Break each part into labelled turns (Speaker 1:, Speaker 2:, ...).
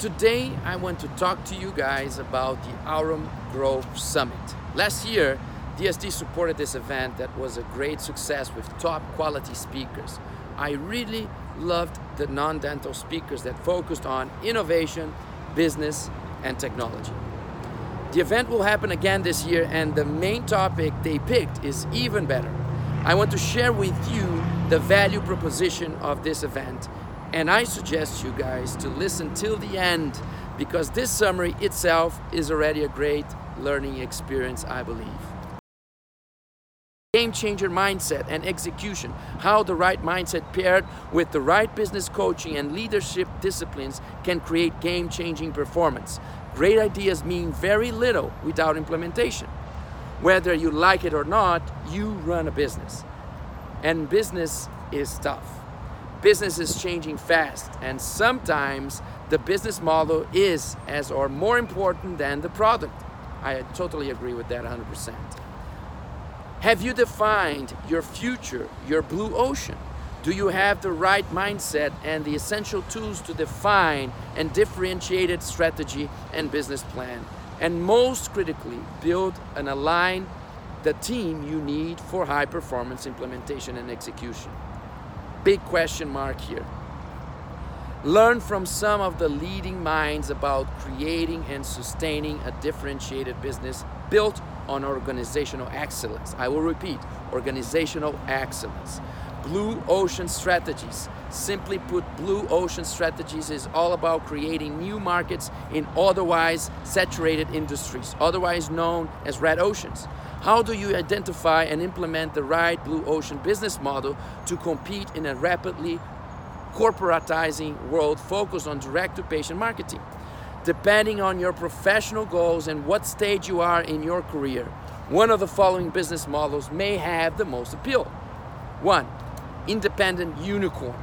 Speaker 1: Today, I want to talk to you guys about the Aurum Group Summit. Last year, DSD supported this event that was a great success with top quality speakers. I really loved the non dental speakers that focused on innovation, business, and technology. The event will happen again this year, and the main topic they picked is even better. I want to share with you the value proposition of this event, and I suggest you guys to listen till the end because this summary itself is already a great learning experience, I believe. Game changer mindset and execution. How the right mindset paired with the right business coaching and leadership disciplines can create game changing performance. Great ideas mean very little without implementation. Whether you like it or not, you run a business. And business is tough. Business is changing fast, and sometimes the business model is as or more important than the product. I totally agree with that 100%. Have you defined your future, your blue ocean? Do you have the right mindset and the essential tools to define and differentiated strategy and business plan? And most critically, build and align the team you need for high performance implementation and execution. Big question mark here. Learn from some of the leading minds about creating and sustaining a differentiated business built on organizational excellence. I will repeat organizational excellence. Blue ocean strategies. Simply put, blue ocean strategies is all about creating new markets in otherwise saturated industries, otherwise known as red oceans. How do you identify and implement the right blue ocean business model to compete in a rapidly corporatizing world focused on direct to patient marketing. Depending on your professional goals and what stage you are in your career, one of the following business models may have the most appeal. One, independent unicorn.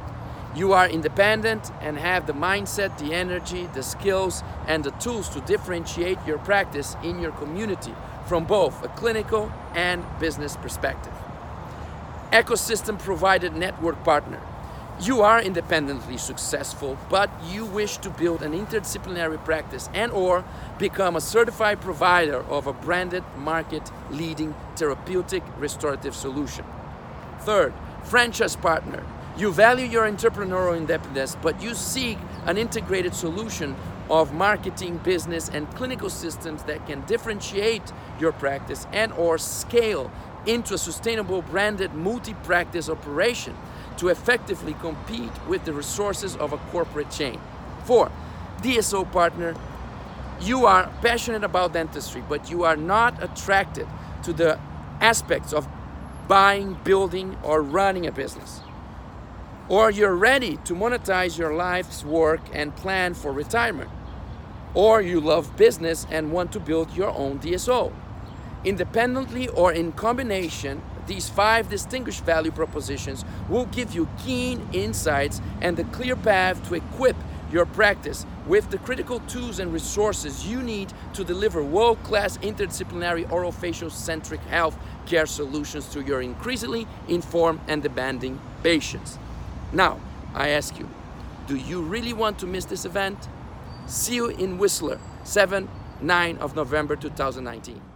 Speaker 1: You are independent and have the mindset, the energy, the skills, and the tools to differentiate your practice in your community from both a clinical and business perspective. Ecosystem provided network partner. You are independently successful, but you wish to build an interdisciplinary practice and or become a certified provider of a branded market leading therapeutic restorative solution. Third, franchise partner. You value your entrepreneurial independence, but you seek an integrated solution of marketing, business, and clinical systems that can differentiate your practice and or scale into a sustainable branded multi-practice operation to effectively compete with the resources of a corporate chain. Four, DSO partner, you are passionate about dentistry, but you are not attracted to the aspects of buying, building, or running a business. Or you're ready to monetize your life's work and plan for retirement. Or you love business and want to build your own DSO. Independently or in combination, these five distinguished value propositions will give you keen insights and the clear path to equip your practice with the critical tools and resources you need to deliver world class interdisciplinary orofacial centric health care solutions to your increasingly informed and demanding patients. Now, I ask you, do you really want to miss this event? See you in Whistler, 7 9 of November 2019.